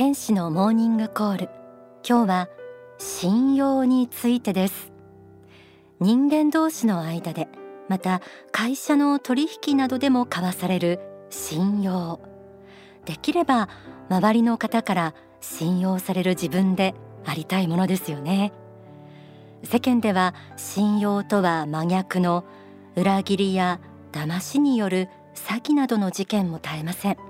天使のモーニングコール。今日は信用についてです。人間同士の間でまた会社の取引などでも交わされる信用。できれば周りの方から信用される自分でありたいものですよね。世間では信用とは真逆の裏切りや騙しによる詐欺などの事件も絶えません。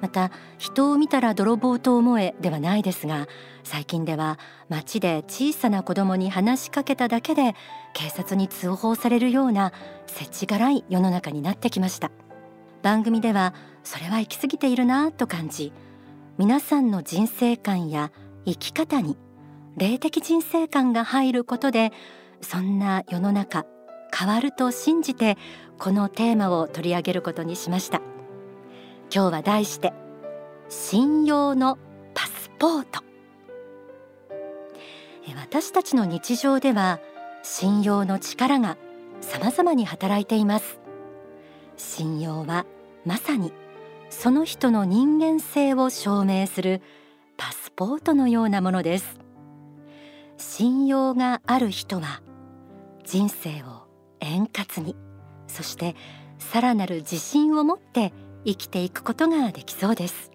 また人を見たら泥棒と思えではないですが最近では街で小さな子供に話しかけただけで警察に通報されるような世知辛い世の中になってきました。番組ではそれは行き過ぎているなと感じ皆さんの人生観や生き方に霊的人生観が入ることでそんな世の中変わると信じてこのテーマを取り上げることにしました。今日は題して信用のパスポート。私たちの日常では信用の力が様々に働いています。信用はまさにその人の人間性を証明するパスポートのようなものです。信用がある人は人生を円滑にそしてさらなる自信を持って生きていくことができそうです。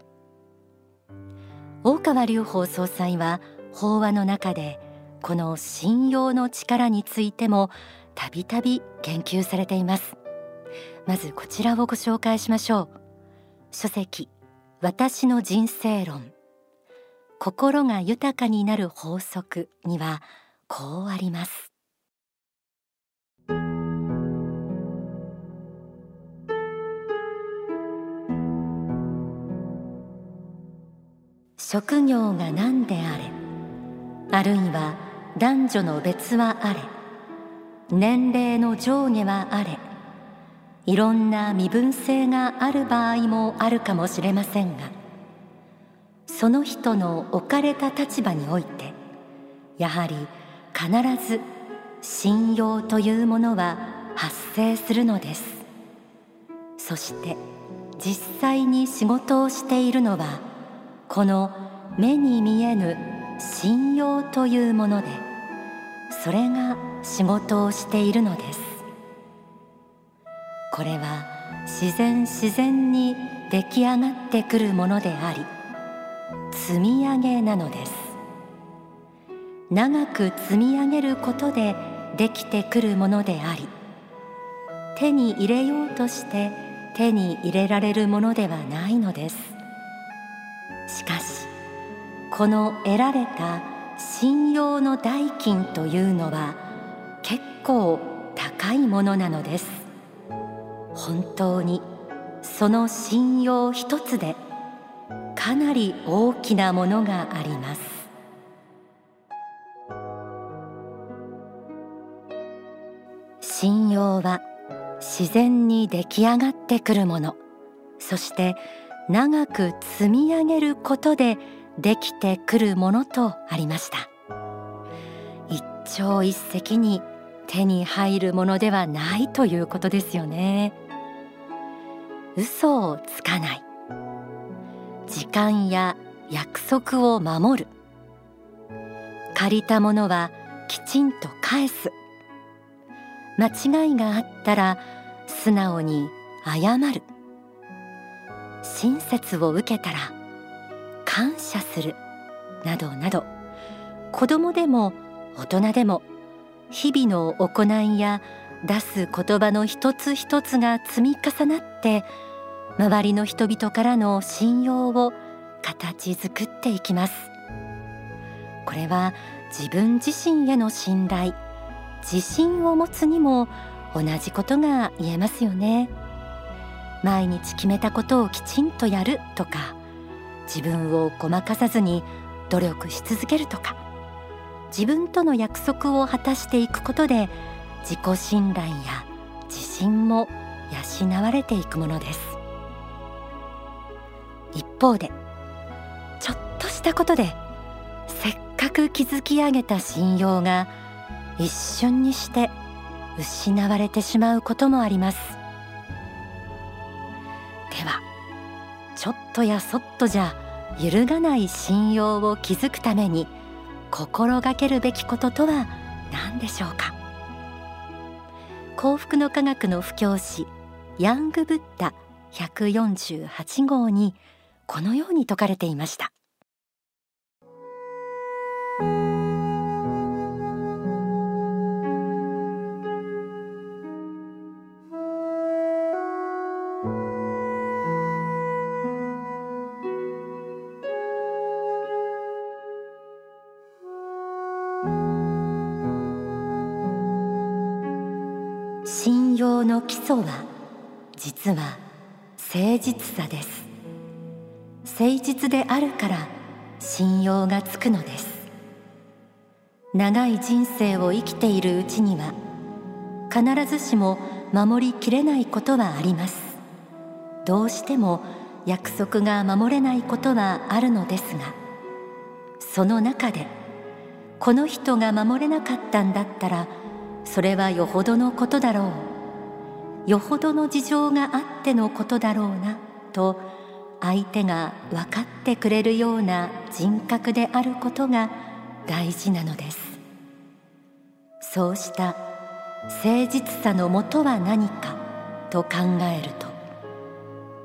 大川隆法総裁は法話の中でこの信用の力についてもたびたび言及されています。まずこちらをご紹介しましょう。書籍私の人生論。心が豊かになる法則にはこうあります。職業が何であれあるいは男女の別はあれ年齢の上下はあれいろんな身分性がある場合もあるかもしれませんがその人の置かれた立場においてやはり必ず信用というものは発生するのです。そして実際に仕事をしているのはこの目に見えぬ信用というものでそれが仕事をしているのです。これは自然自然に出来上がってくるものであり積み上げなのです。長く積み上げることでできてくるものであり手に入れようとして手に入れられるものではないのです。しかしこの得られた信用の代金というのは結構高いものなのです。本当にその信用一つでかなり大きなものがあります。信用は自然に出来上がってくるもの。そして長く積み上げることでできてくるものとありました。一朝一夕に手に入るものではないということですよね。嘘をつかない。時間や約束を守る。借りたものはきちんと返す。間違いがあったら素直に謝る。親切を受けたら感謝するなどなど子供でも大人でも日々の行いや出す言葉の一つ一つが積み重なって周りの人々からの信用を形作っていきますこれは自分自身への信頼自信を持つにも同じことが言えますよね。毎日決めたことをきちんとやるとか自分をごまかさずに努力し続けるとか自分との約束を果たしていくことで自己信頼や自信も養われていくものです。一方でちょっとしたことでせっかく築き上げた信用が一瞬にして失われてしまうこともあります。ちょっとやそっとじゃ揺るがない信用を築くために心がけるべきこととは何でしょうか？幸福の科学の布教師ヤングブッダ148号にこのように説かれていました。信用の基礎は実は誠実さです。誠実であるから信用がつくのです。長い人生を生きているうちには必ずしも守りきれないことはあります。どうしても約束が守れないことはあるのですがその中でこの人が守れなかったんだったらそれはよほどのことだろう。よほどの事情があってのことだろうなと相手が分かってくれるような人格であることが大事なのです。そうした誠実さのもとは何かと考えると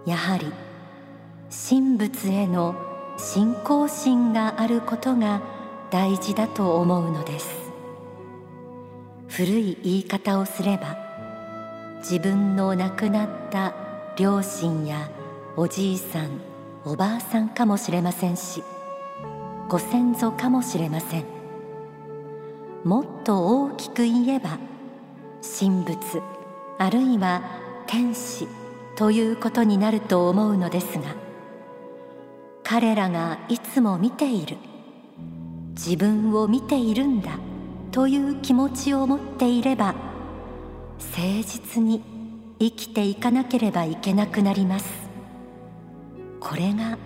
やはり神仏への信仰心があることが大事だと思うのです。古い言い方をすれば自分の亡くなった両親やおじいさんおばあさんかもしれませんしご先祖かもしれません。もっと大きく言えば神仏あるいは天使ということになると思うのですが彼らがいつも見ている自分を見ているんだ。という気持ちを持っていれば誠実に生きていかなければいけなくなります。これが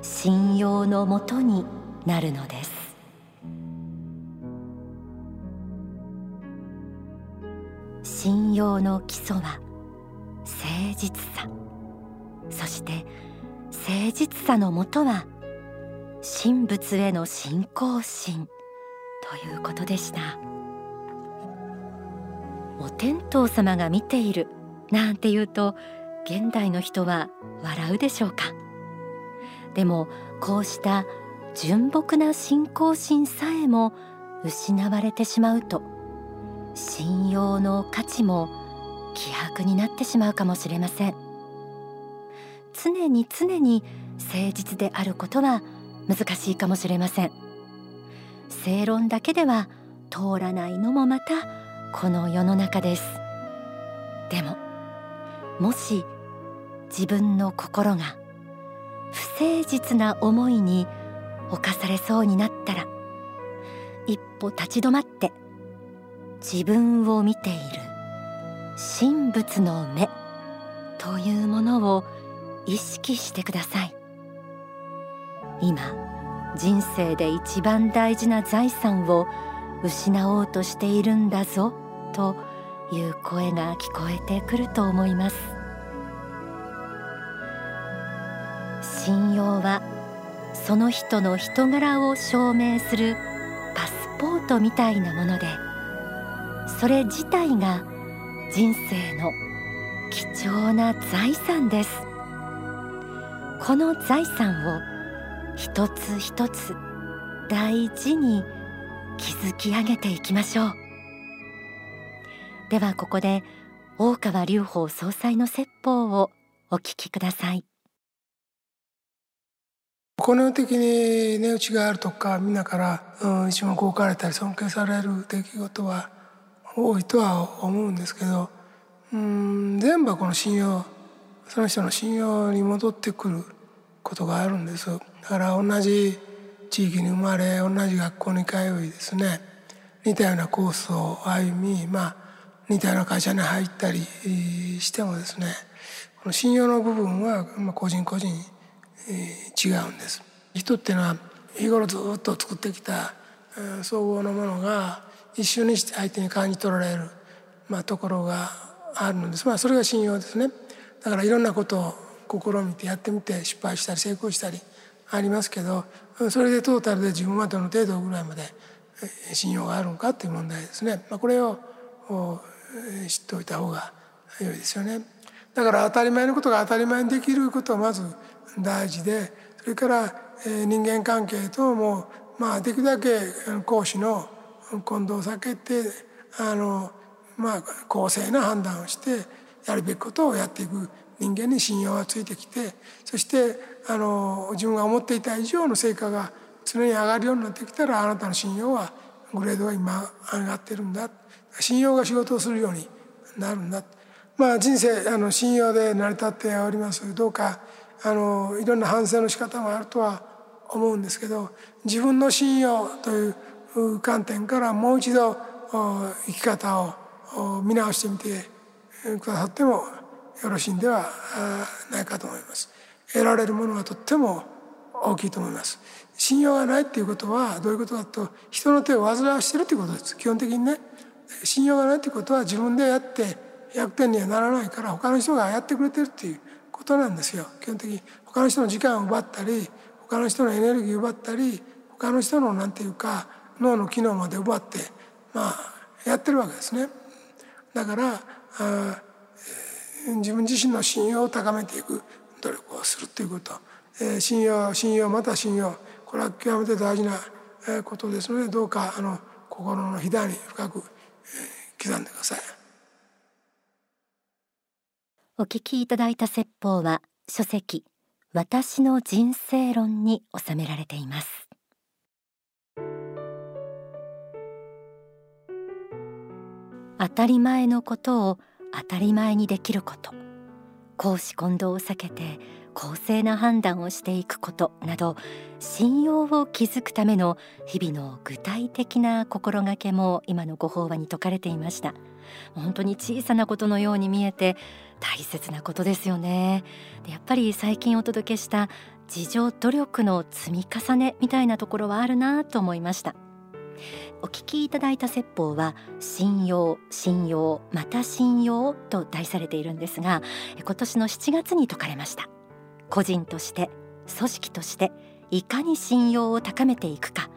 信用のもとになるのです。信用の基礎は誠実さ。そして誠実さのもとは神仏への信仰心。ということでした。お天道様が見ているなんて言うと現代の人は笑うでしょうか。でもこうした純朴な信仰心さえも失われてしまうと信用の価値も希薄になってしまうかもしれません。常に常に誠実であることは難しいかもしれません。正論だけでは通らないのもまたこの世の中です。でももし自分の心が不誠実な思いに侵されそうになったら一歩立ち止まって自分を見ている神仏の目というものを意識してください。今人生で一番大事な財産を失おうとしているんだぞという声が聞こえてくると思います。信用はその人の人柄を証明するパスポートみたいなものでそれ自体が人生の貴重な財産です。この財産を一つ一つ大事に築き上げていきましょう。ではここで大川隆法総裁の説法をお聞きください。この的に値打ちがあるとかみんなから、うん、一目置かれたり尊敬される出来事は多いとは思うんですけど、うん、全部はこの信用その人の信用に戻ってくることがあるんです。だから同じ地域に生まれ同じ学校に通いですね。似たようなコースを歩みまあ似たような会社に入ったりしてもですねこの信用の部分は個人個人違うんです。人っていうのは日頃ずっと作ってきた総合のものが一瞬にして相手に感じ取られる、まあ、ところがあるのです、まあ、それが信用ですね。だからいろんなことを試みてやってみて失敗したり成功したりありますけどそれでトータルで自分はどの程度ぐらいまで信用があるのかっていう問題ですね、まあ、これを知っておいた方が良いですよね。だから当たり前のことが当たり前にできることはまず大事でそれから人間関係ともまあできるだけ講師の混同を避けてあのまあ公正な判断をしてやるべきことをやっていく。人間に信用がついてきてそしてあの自分が思っていた以上の成果が常に上がるようになってきたらあなたの信用はグレードが今上がってるんだ。信用が仕事をするようになるんだ。まあ人生あの信用で成り立っております。どうかあのいろんな反省の仕方もあるとは思うんですけど自分の信用という観点からもう一度生き方を見直してみてくださってもよろしいんではないかと思います。得られるものはとっても大きいと思います。信用がないっていうことはどういうことかと人の手を煩わしてるということです基本的にね信用がないっていうことは自分でやって100点にはならないから他の人がやってくれてるっていうことなんですよ基本的に他の人の時間を奪ったり他の人のエネルギーを奪ったり他の人のなんていうか脳の機能まで奪ってまあやってるわけですね。だからあ自分自身の信用を高めていく努力をするということ、えー、信用信用また信用これは極めて大事なことですのでどうかあの心のひだに深く、えー、刻んでください。お聞きいただいた説法は書籍私の人生論に収められています当たり前のことを当たり前にできること。公私混同を避けて公正な判断をしていくことなど信用を築くための日々の具体的な心がけも今のご法話に説かれていました。本当に小さなことのように見えて大切なことですよね。でやっぱり最近お届けした自助努力の積み重ねみたいなところはあるなと思いました。お聞きいただいた説法は信用信用また信用と題されているんですが今年の7月に説かれました。個人として組織としていかに信用を高めていくか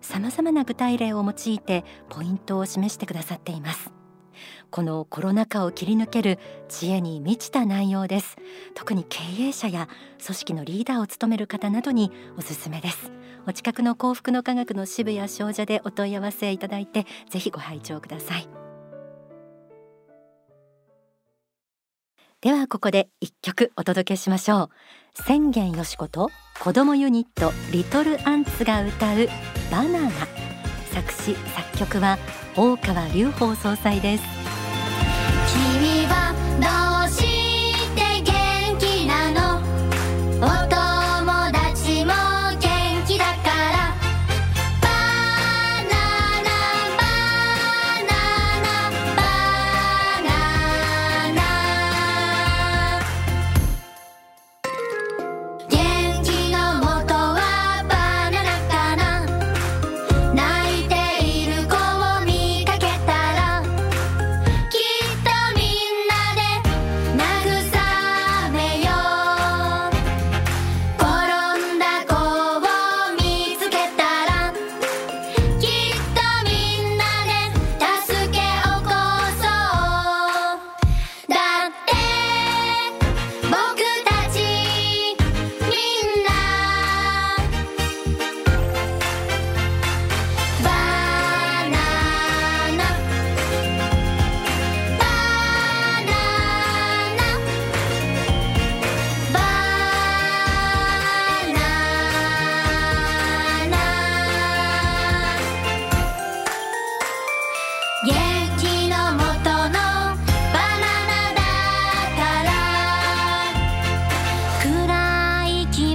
さまざまな具体例を用いてポイントを示してくださっています。このコロナ禍を切り抜ける知恵に満ちた内容です。特に経営者や組織のリーダーを務める方などにおすすめです。お近くの幸福の科学の渋谷商社でお問い合わせいただいてぜひご拝聴ください。ではここで一曲お届けしましょう。宣言よしこと子供ユニットリトルアンツが歌うバナナ。作詞作曲は大川隆法総裁です。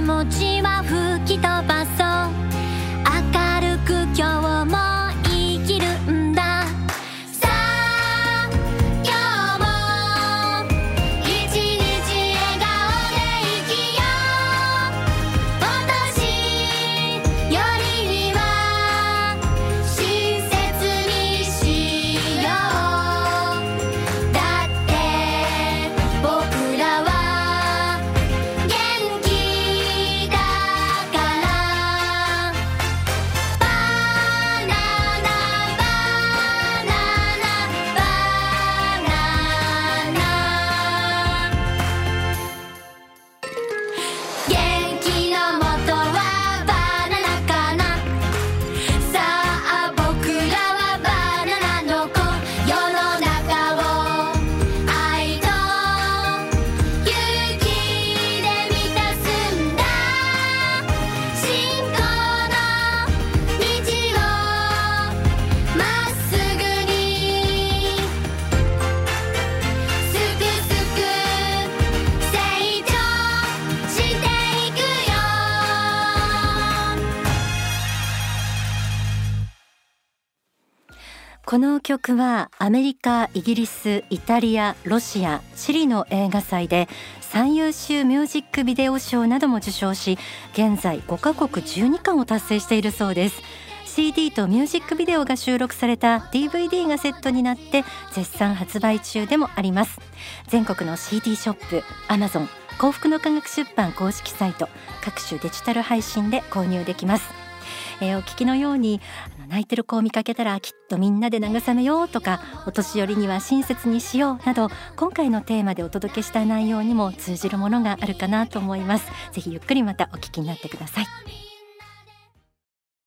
持ちはこの曲はアメリカイギリスイタリアロシアチリの映画祭で最優秀ミュージックビデオ賞なども受賞し現在5カ国12冠を達成しているそうです。CD とミュージックビデオが収録された DVD がセットになって絶賛発売中でもあります。全国の CD ショップ Amazon 幸福の科学出版公式サイト各種デジタル配信で購入できます、えー、お聞きのように泣いてる子を見かけたらきっとみんなで慰めようとかお年寄りには親切にしようなど今回のテーマでお届けした内容にも通じるものがあるかなと思います。ぜひゆっくりまたお聞きになってください。